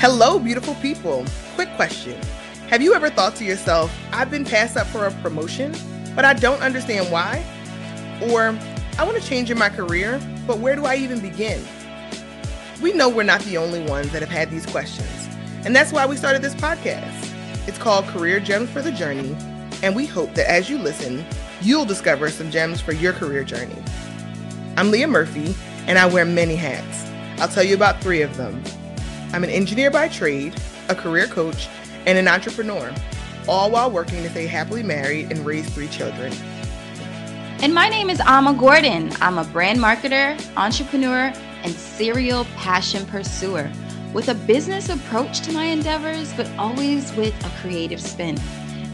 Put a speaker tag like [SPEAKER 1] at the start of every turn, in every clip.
[SPEAKER 1] Hello, beautiful people. Quick question Have you ever thought to yourself, I've been passed up for a promotion, but I don't understand why? Or, I want to change in my career, but where do I even begin? We know we're not the only ones that have had these questions, and that's why we started this podcast. It's called Career Gems for the Journey, and we hope that as you listen, you'll discover some gems for your career journey. I'm Leah Murphy, and I wear many hats. I'll tell you about three of them. I'm an engineer by trade, a career coach, and an entrepreneur, all while working to stay happily married and raise three children.
[SPEAKER 2] And my name is Alma Gordon. I'm a brand marketer, entrepreneur, and serial passion pursuer with a business approach to my endeavors, but always with a creative spin.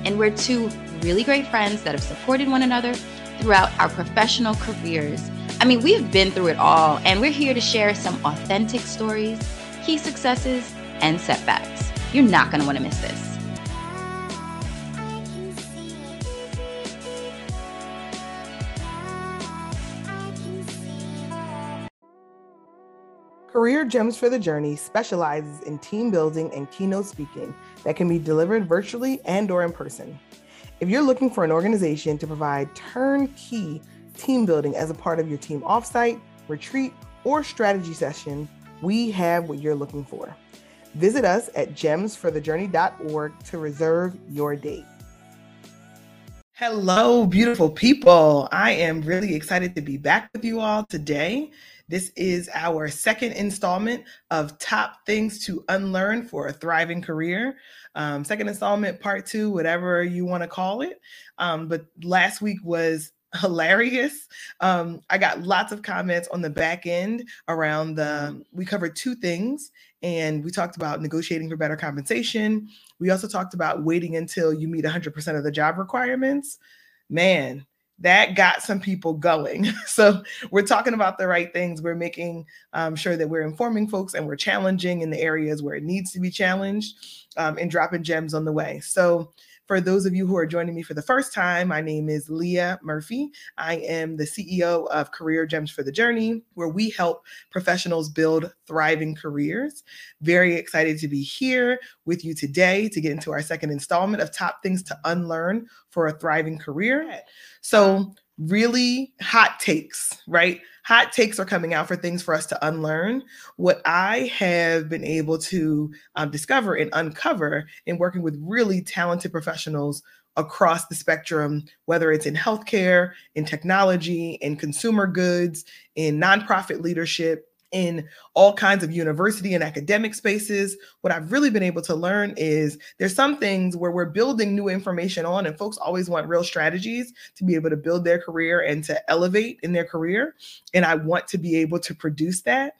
[SPEAKER 2] And we're two really great friends that have supported one another throughout our professional careers. I mean, we've been through it all, and we're here to share some authentic stories key successes, and setbacks. You're not going to want to miss this.
[SPEAKER 1] Career Gems for the Journey specializes in team building and keynote speaking that can be delivered virtually and or in person. If you're looking for an organization to provide turnkey team building as a part of your team offsite, retreat, or strategy session, we have what you're looking for. Visit us at gemsforthejourney.org to reserve your date. Hello, beautiful people. I am really excited to be back with you all today. This is our second installment of Top Things to Unlearn for a Thriving Career. Um, second installment, part two, whatever you want to call it. Um, but last week was hilarious. Um, I got lots of comments on the back end around the. We covered two things, and we talked about negotiating for better compensation. We also talked about waiting until you meet 100% of the job requirements. Man, that got some people going. so we're talking about the right things. We're making um, sure that we're informing folks and we're challenging in the areas where it needs to be challenged um, and dropping gems on the way. So for those of you who are joining me for the first time, my name is Leah Murphy. I am the CEO of Career Gems for the Journey, where we help professionals build thriving careers. Very excited to be here with you today to get into our second installment of Top Things to Unlearn for a Thriving Career. So, really hot takes, right? hot takes are coming out for things for us to unlearn. What I have been able to um, discover and uncover in working with really talented professionals across the spectrum, whether it's in healthcare, in technology, in consumer goods, in nonprofit leadership, in all kinds of university and academic spaces. What I've really been able to learn is there's some things where we're building new information on, and folks always want real strategies to be able to build their career and to elevate in their career. And I want to be able to produce that.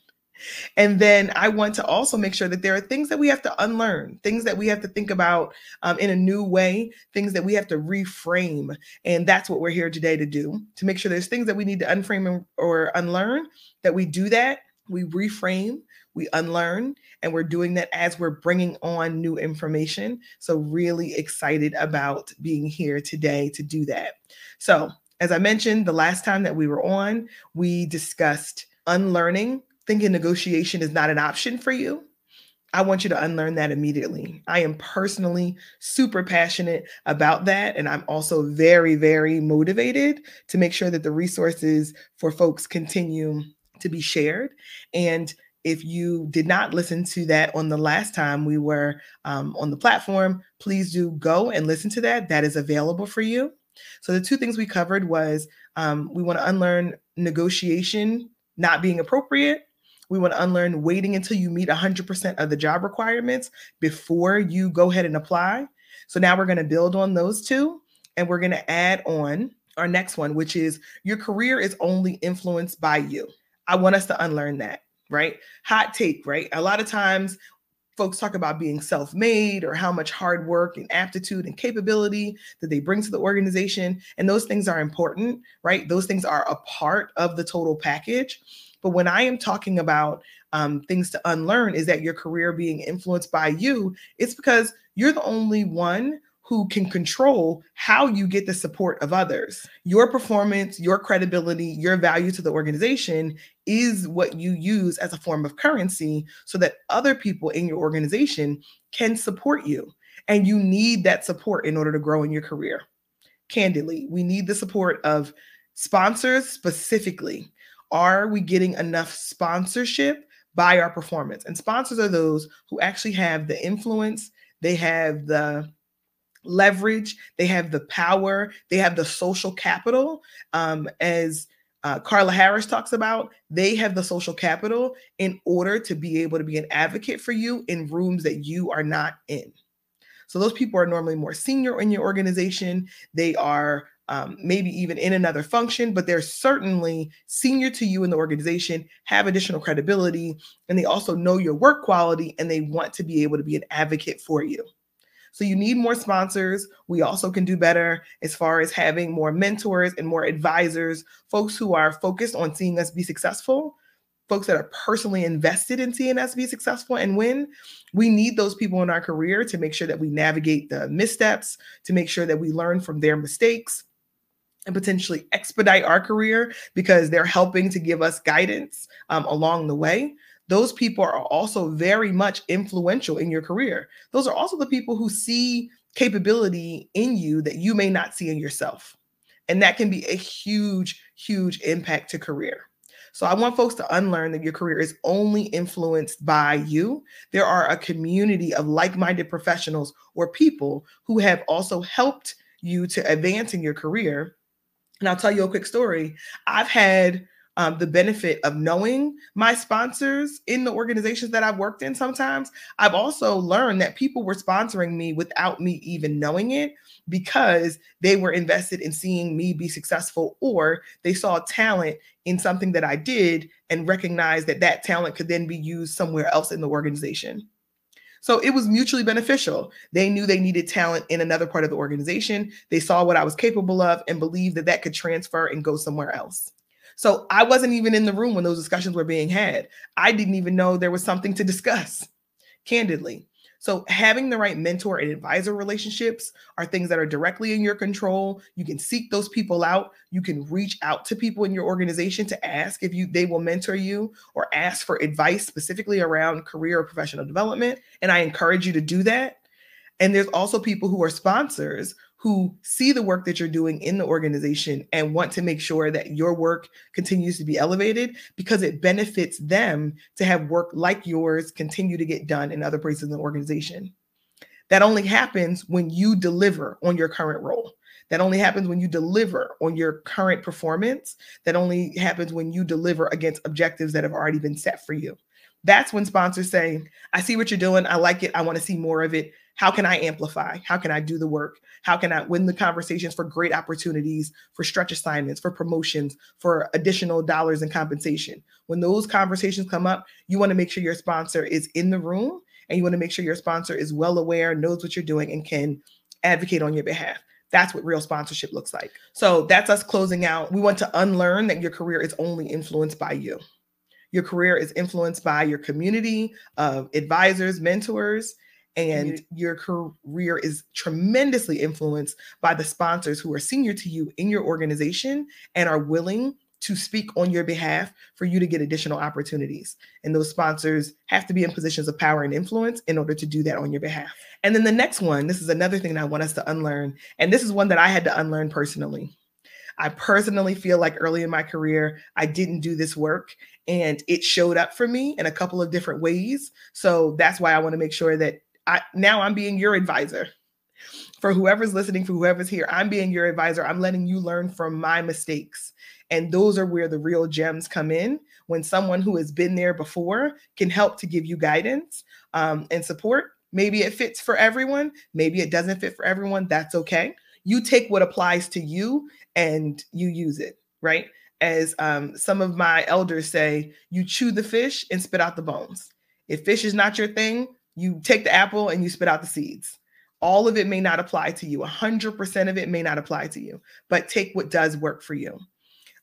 [SPEAKER 1] And then I want to also make sure that there are things that we have to unlearn, things that we have to think about um, in a new way, things that we have to reframe. And that's what we're here today to do to make sure there's things that we need to unframe or unlearn, that we do that we reframe, we unlearn, and we're doing that as we're bringing on new information. So, really excited about being here today to do that. So, as I mentioned the last time that we were on, we discussed unlearning, thinking negotiation is not an option for you. I want you to unlearn that immediately. I am personally super passionate about that. And I'm also very, very motivated to make sure that the resources for folks continue to be shared. And if you did not listen to that on the last time we were um, on the platform, please do go and listen to that. That is available for you. So the two things we covered was um, we want to unlearn negotiation not being appropriate. We want to unlearn waiting until you meet 100% of the job requirements before you go ahead and apply. So now we're going to build on those two and we're going to add on our next one, which is your career is only influenced by you. I want us to unlearn that, right? Hot take, right? A lot of times folks talk about being self-made or how much hard work and aptitude and capability that they bring to the organization and those things are important right those things are a part of the total package but when i am talking about um, things to unlearn is that your career being influenced by you it's because you're the only one who can control how you get the support of others. Your performance, your credibility, your value to the organization is what you use as a form of currency so that other people in your organization can support you. And you need that support in order to grow in your career. Candidly, we need the support of sponsors specifically. Are we getting enough sponsorship by our performance? And sponsors are those who actually have the influence, they have the leverage, they have the power, they have the social capital. Um, as uh, Carla Harris talks about, they have the social capital in order to be able to be an advocate for you in rooms that you are not in. So those people are normally more senior in your organization. They are um, maybe even in another function, but they're certainly senior to you in the organization, have additional credibility, and they also know your work quality and they want to be able to be an advocate for you. So you need more sponsors. We also can do better as far as having more mentors and more advisors, folks who are focused on seeing us be successful, folks that are personally invested in seeing us be successful and win. We need those people in our career to make sure that we navigate the missteps, to make sure that we learn from their mistakes and potentially expedite our career because they're helping to give us guidance um, along the way those people are also very much influential in your career. Those are also the people who see capability in you that you may not see in yourself. And that can be a huge, huge impact to career. So I want folks to unlearn that your career is only influenced by you. There are a community of like minded professionals or people who have also helped you to advance in your career. And I'll tell you a quick story. I've had um, the benefit of knowing my sponsors in the organizations that I've worked in sometimes, I've also learned that people were sponsoring me without me even knowing it because they were invested in seeing me be successful or they saw talent in something that I did and recognized that that talent could then be used somewhere else in the organization. So it was mutually beneficial. They knew they needed talent in another part of the organization. They saw what I was capable of and believed that that could transfer and go somewhere else. So I wasn't even in the room when those discussions were being had. I didn't even know there was something to discuss, candidly. So, having the right mentor and advisor relationships are things that are directly in your control. You can seek those people out. You can reach out to people in your organization to ask if you they will mentor you or ask for advice specifically around career or professional development. And I encourage you to do that. And there's also people who are sponsors who see the work that you're doing in the organization and want to make sure that your work continues to be elevated because it benefits them to have work like yours continue to get done in other places in the organization. That only happens when you deliver on your current role. That only happens when you deliver on your current performance. That only happens when you deliver against objectives that have already been set for you. That's when sponsors say, I see what you're doing. I like it. I want to see more of it. How can I amplify? How can I do the work? How can I win the conversations for great opportunities, for stretch assignments, for promotions, for additional dollars and compensation? When those conversations come up, you want to make sure your sponsor is in the room and you want to make sure your sponsor is well aware, knows what you're doing, and can advocate on your behalf. That's what real sponsorship looks like. So that's us closing out. We want to unlearn that your career is only influenced by you. Your career is influenced by your community of advisors, mentors, and your career is tremendously influenced by the sponsors who are senior to you in your organization and are willing to speak on your behalf for you to get additional opportunities. And those sponsors have to be in positions of power and influence in order to do that on your behalf. And then the next one, this is another thing that I want us to unlearn. And this is one that I had to unlearn personally. I personally feel like early in my career, I didn't do this work and it showed up for me in a couple of different ways. So that's why I want to make sure that I now I'm being your advisor. For whoever's listening, for whoever's here, I'm being your advisor. I'm letting you learn from my mistakes. And those are where the real gems come in when someone who has been there before can help to give you guidance um, and support. Maybe it fits for everyone, maybe it doesn't fit for everyone. That's okay. You take what applies to you and you use it, right? As um, some of my elders say, you chew the fish and spit out the bones. If fish is not your thing, you take the apple and you spit out the seeds. All of it may not apply to you. 100% of it may not apply to you, but take what does work for you.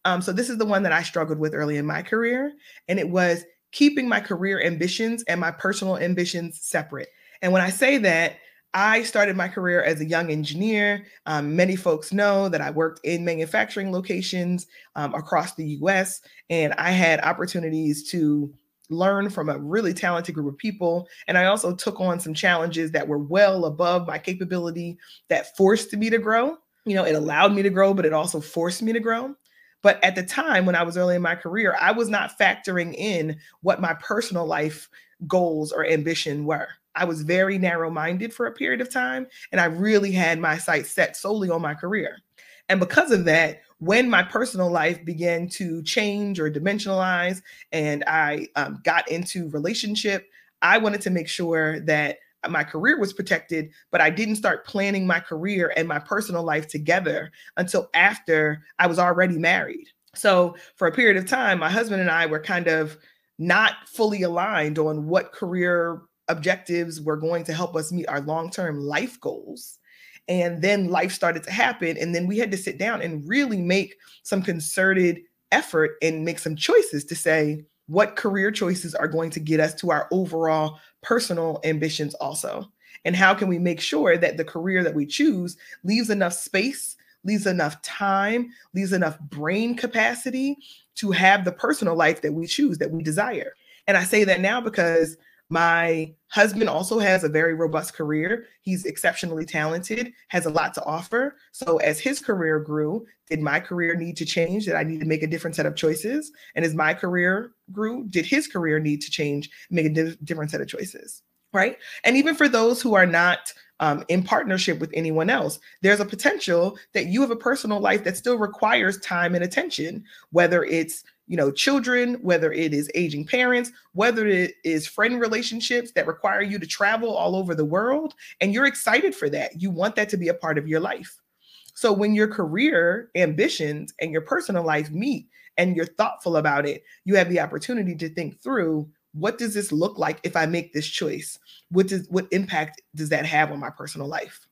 [SPEAKER 1] Um, so, this is the one that I struggled with early in my career. And it was keeping my career ambitions and my personal ambitions separate. And when I say that, I started my career as a young engineer. Um, many folks know that I worked in manufacturing locations um, across the US, and I had opportunities to learn from a really talented group of people. And I also took on some challenges that were well above my capability that forced me to grow. You know, it allowed me to grow, but it also forced me to grow. But at the time when I was early in my career, I was not factoring in what my personal life goals or ambition were. I was very narrow minded for a period of time, and I really had my sights set solely on my career. And because of that, when my personal life began to change or dimensionalize and I um, got into relationship, I wanted to make sure that my career was protected, but I didn't start planning my career and my personal life together until after I was already married. So, for a period of time, my husband and I were kind of not fully aligned on what career objectives were going to help us meet our long term life goals. And then life started to happen. And then we had to sit down and really make some concerted effort and make some choices to say what career choices are going to get us to our overall personal ambitions, also. And how can we make sure that the career that we choose leaves enough space, leaves enough time, leaves enough brain capacity to have the personal life that we choose, that we desire? And I say that now because my husband also has a very robust career. He's exceptionally talented, has a lot to offer. So, as his career grew, did my career need to change? Did I need to make a different set of choices? And as my career grew, did his career need to change, make a di- different set of choices? Right. And even for those who are not um, in partnership with anyone else, there's a potential that you have a personal life that still requires time and attention, whether it's you know children whether it is aging parents whether it is friend relationships that require you to travel all over the world and you're excited for that. You want that to be a part of your life. So when your career ambitions and your personal life meet and you're thoughtful about it you have the opportunity to think through what does this look like if i make this choice? What does what impact does that have on my personal life?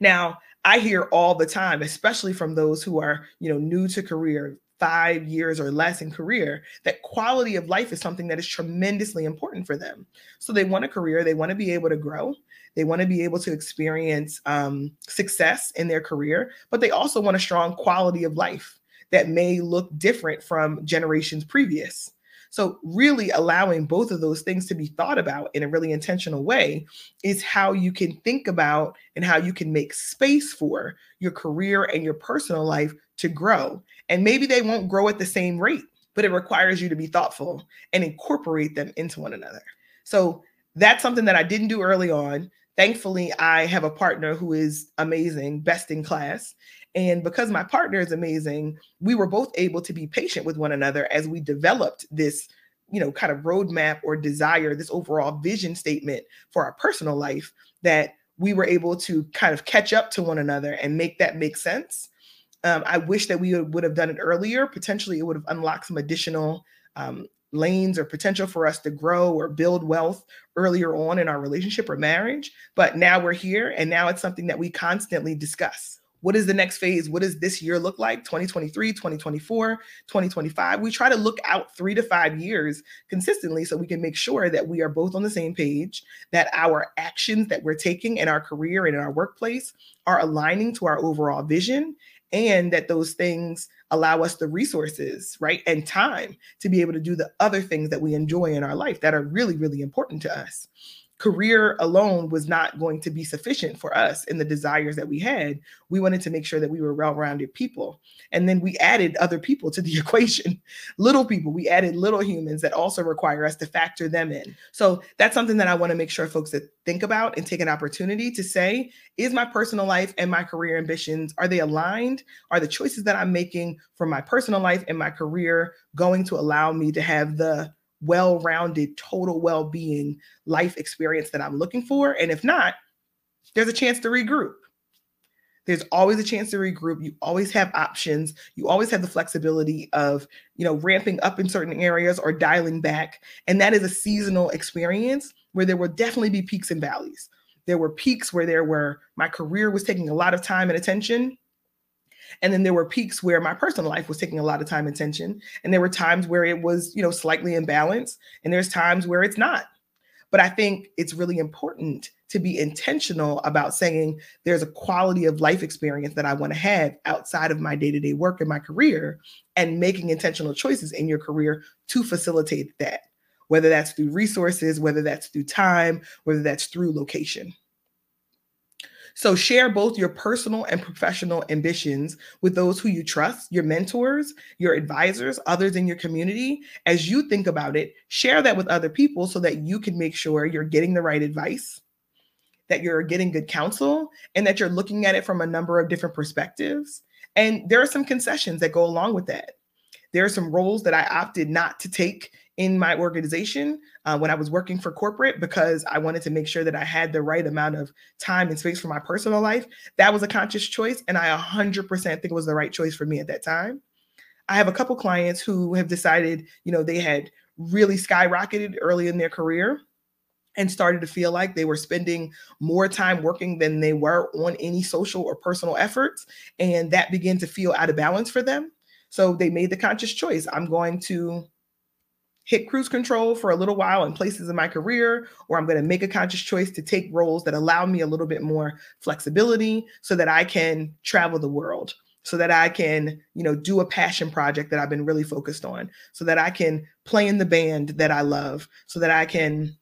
[SPEAKER 1] Now i hear all the time especially from those who are you know new to career five years or less in career, that quality of life is something that is tremendously important for them. So they want a career, they want to be able to grow, they want to be able to experience um, success in their career, but they also want a strong quality of life that may look different from generations previous. So, really allowing both of those things to be thought about in a really intentional way is how you can think about and how you can make space for your career and your personal life to grow. And maybe they won't grow at the same rate, but it requires you to be thoughtful and incorporate them into one another. So that's something that I didn't do early on. Thankfully, I have a partner who is amazing, best in class. And because my partner is amazing, we were both able to be patient with one another as we developed this, you know, kind of roadmap or desire, this overall vision statement for our personal life that we were able to kind of catch up to one another and make that make sense um, I wish that we would have done it earlier. Potentially, it would have unlocked some additional um, lanes or potential for us to grow or build wealth earlier on in our relationship or marriage. But now we're here, and now it's something that we constantly discuss. What is the next phase? What does this year look like? 2023, 2024, 2025. We try to look out three to five years consistently so we can make sure that we are both on the same page, that our actions that we're taking in our career and in our workplace are aligning to our overall vision and that those things allow us the resources, right, and time to be able to do the other things that we enjoy in our life that are really, really important to us career alone was not going to be sufficient for us in the desires that we had. We wanted to make sure that we were well rounded people. And then we added other people to the equation little people. We added little humans that also require us to factor them in. So that's something that I want to make sure folks that think about and take an opportunity to say is my personal life and my career ambitions are they aligned are the choices that i'm making for my personal life and my career going to allow me to have the well rounded, total well being life experience that I'm looking for? And if not, there's a chance to regroup. There's always a chance to regroup. You always have options. You always have the flexibility of, you know, ramping up in certain areas or dialing back. And that is a seasonal experience where there will definitely be peaks and valleys. There were peaks where there were my career was taking a lot of time and attention and then there were peaks where my personal life was taking a lot of time and attention. And there were times where it was, you know, slightly imbalanced. And there's times where it's not. But I think it's really important to be intentional about saying there's a quality of life experience that I want to have outside of my day to day work and my career, and making intentional choices in your career to facilitate that, whether that's through resources, whether that's through time, whether that's through location. So share both your personal and professional ambitions with those who you trust, your mentors, your advisors, others in your community. As you think about it, share that with other people so that you can make sure you're getting the right advice, that you're getting good counsel, and that you're looking at it from a number of different perspectives. And there are some concessions that go along with that. There are some roles that I opted not to take in my organization uh, when I was working for corporate because I wanted to make sure that I had the right amount of time and space for my personal life. That was a conscious choice, and I 100% think it was the right choice for me at that time. I have a couple clients who have decided, you know, they had really skyrocketed early in their career and started to feel like they were spending more time working than they were on any social or personal efforts. And that began to feel out of balance for them. So they made the conscious choice I'm going to hit cruise control for a little while in places in my career, or I'm going to make a conscious choice to take roles that allow me a little bit more flexibility so that I can travel the world, so that I can, you know, do a passion project that I've been really focused on, so that I can play in the band that I love, so that I can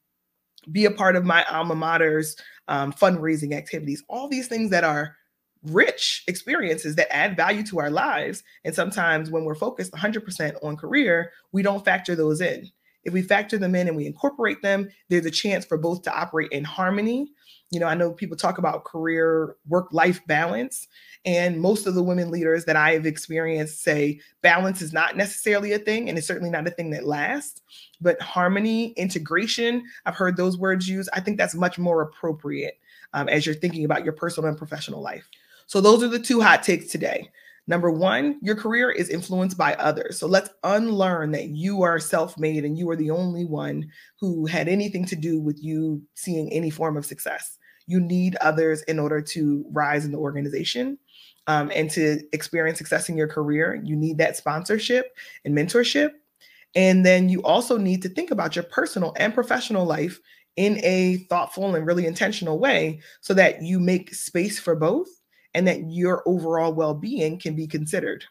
[SPEAKER 1] be a part of my alma mater's um, fundraising activities, all these things that are rich experiences that add value to our lives. And sometimes when we're focused 100% on career, we don't factor those in. If we factor them in and we incorporate them, there's a chance for both to operate in harmony. You know, I know people talk about career work life balance, and most of the women leaders that I have experienced say balance is not necessarily a thing, and it's certainly not a thing that lasts. But harmony, integration, I've heard those words used. I think that's much more appropriate um, as you're thinking about your personal and professional life. So those are the two hot takes today. Number one, your career is influenced by others. So let's unlearn that you are self made and you are the only one who had anything to do with you seeing any form of success. You need others in order to rise in the organization. Um, and to experience success in your career, you need that sponsorship and mentorship. And then you also need to think about your personal and professional life in a thoughtful and really intentional way so that you make space for both and that your overall well being can be considered.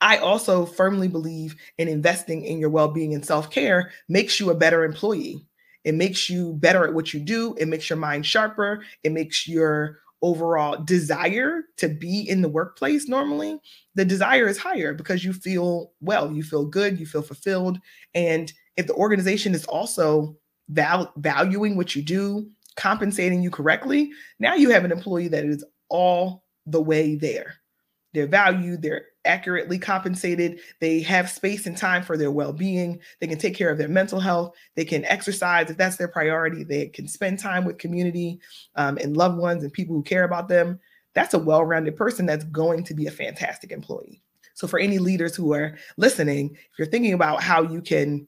[SPEAKER 1] I also firmly believe in investing in your well being and self care makes you a better employee. It makes you better at what you do. It makes your mind sharper. It makes your overall desire to be in the workplace normally, the desire is higher because you feel well, you feel good, you feel fulfilled. And if the organization is also val- valuing what you do, compensating you correctly, now you have an employee that is all the way there. They're valued, they're accurately compensated, they have space and time for their well being, they can take care of their mental health, they can exercise if that's their priority, they can spend time with community um, and loved ones and people who care about them. That's a well rounded person that's going to be a fantastic employee. So, for any leaders who are listening, if you're thinking about how you can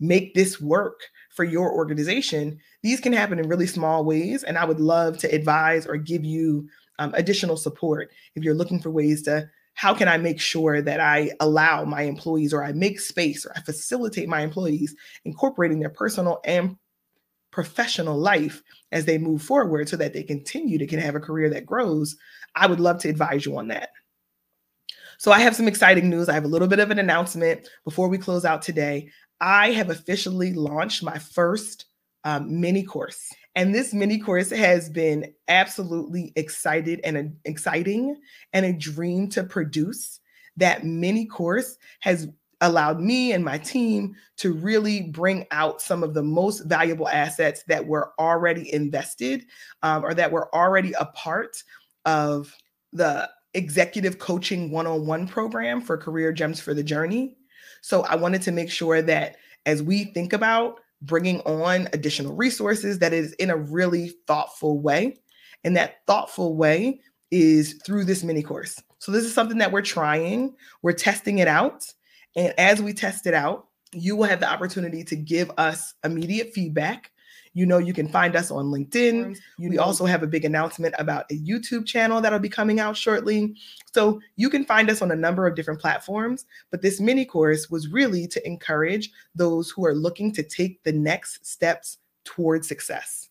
[SPEAKER 1] make this work for your organization, these can happen in really small ways. And I would love to advise or give you um, additional support if you're looking for ways to how can I make sure that I allow my employees or I make space or I facilitate my employees incorporating their personal and professional life as they move forward so that they continue to can have a career that grows, I would love to advise you on that. So I have some exciting news. I have a little bit of an announcement before we close out today. I have officially launched my first um, mini course. And this mini course has been absolutely excited and a, exciting and a dream to produce. That mini course has allowed me and my team to really bring out some of the most valuable assets that were already invested um, or that were already a part of the executive coaching one-on-one program for career gems for the journey so i wanted to make sure that as we think about bringing on additional resources that is in a really thoughtful way. And that thoughtful way is through this mini course. So this is something that we're trying, we're testing it out. And as we test it out, you will have the opportunity to give us immediate feedback you know, you can find us on LinkedIn. We also have a big announcement about a YouTube channel that'll be coming out shortly. So you can find us on a number of different platforms. But this mini course was really to encourage those who are looking to take the next steps toward success.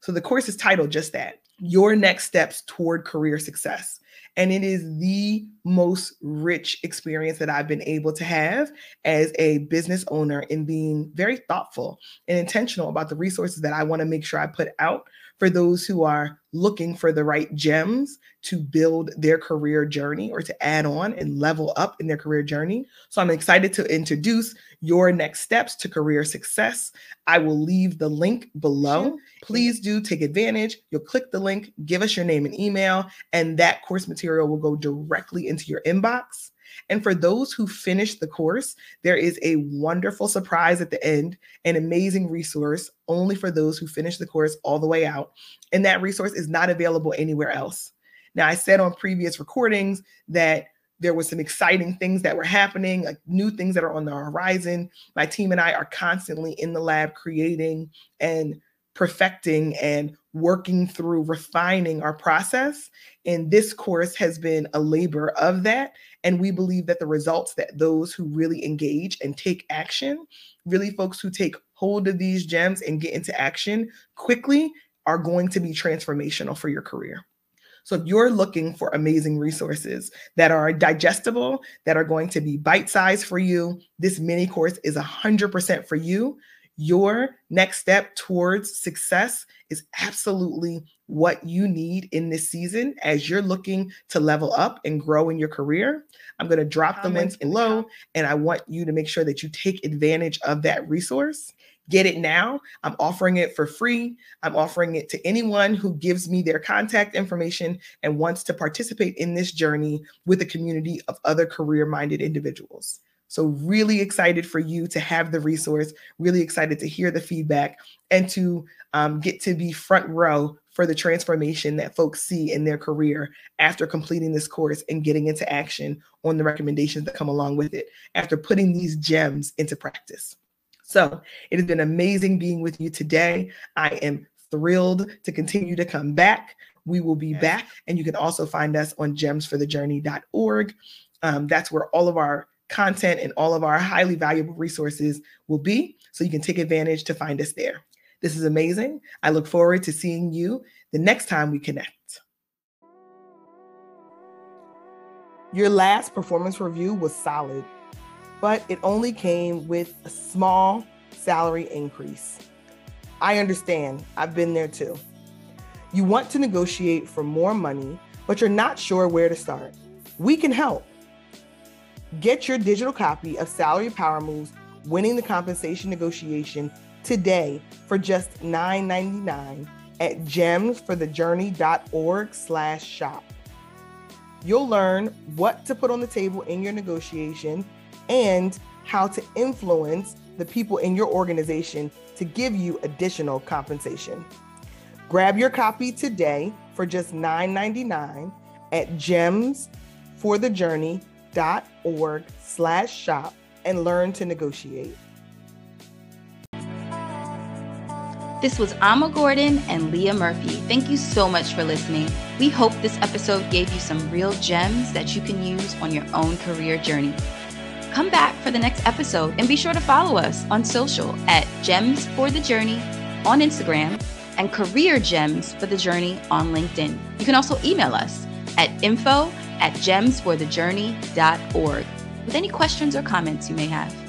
[SPEAKER 1] So the course is titled just that Your Next Steps Toward Career Success. And it is the most rich experience that I've been able to have as a business owner in being very thoughtful and intentional about the resources that I want to make sure I put out for those who are looking for the right gems to build their career journey or to add on and level up in their career journey. So I'm excited to introduce your next steps to career success. I will leave the link below. Please do take advantage. You'll click the link, give us your name and email, and that course material will go directly into your inbox. And for those who finish the course, there is a wonderful surprise at the end, an amazing resource only for those who finish the course all the way out. And that resource is not available anywhere else. Now, I said on previous recordings that there was some exciting things that were happening, like new things that are on the horizon. My team and I are constantly in the lab creating and perfecting and working through refining our process. And this course has been a labor of that. And we believe that the results that those who really engage and take action, really folks who take hold of these gems and get into action quickly, are going to be transformational for your career. So if you're looking for amazing resources that are digestible, that are going to be bite sized for you, this mini course is 100% for you your next step towards success is absolutely what you need in this season as you're looking to level up and grow in your career. I'm going to drop the links below, and I want you to make sure that you take advantage of that resource. Get it now. I'm offering it for free. I'm offering it to anyone who gives me their contact information and wants to participate in this journey with a community of other career minded individuals. So, really excited for you to have the resource, really excited to hear the feedback and to um, get to be front row for the transformation that folks see in their career after completing this course and getting into action on the recommendations that come along with it after putting these gems into practice. So, it has been amazing being with you today. I am thrilled to continue to come back. We will be back, and you can also find us on gemsforthejourney.org. Um, that's where all of our content and all of our highly valuable resources will be. So you can take advantage to find us there. This is amazing. I look forward to seeing you the next time we connect. Your last performance review was solid, but it only came with a small salary increase. I understand, I've been there too. You want to negotiate for more money, but you're not sure where to start. We can help. Get your digital copy of Salary Power Moves Winning the Compensation Negotiation today for just $9.99 at gemsforthejourney.org slash shop. You'll learn what to put on the table in your negotiation and how to influence the people in your organization to give you additional compensation. Grab your copy today for just $9.99 at gemsforthejourney.org org slash shop and learn to negotiate.
[SPEAKER 2] This was Ama Gordon and Leah Murphy. Thank you so much for listening. We hope this episode gave you some real gems that you can use on your own career journey. Come back for the next episode and be sure to follow us on social at Gems for the Journey on Instagram and Career Gems for the Journey on LinkedIn. You can also email us at info at gemsforthejourney.org with any questions or comments you may have.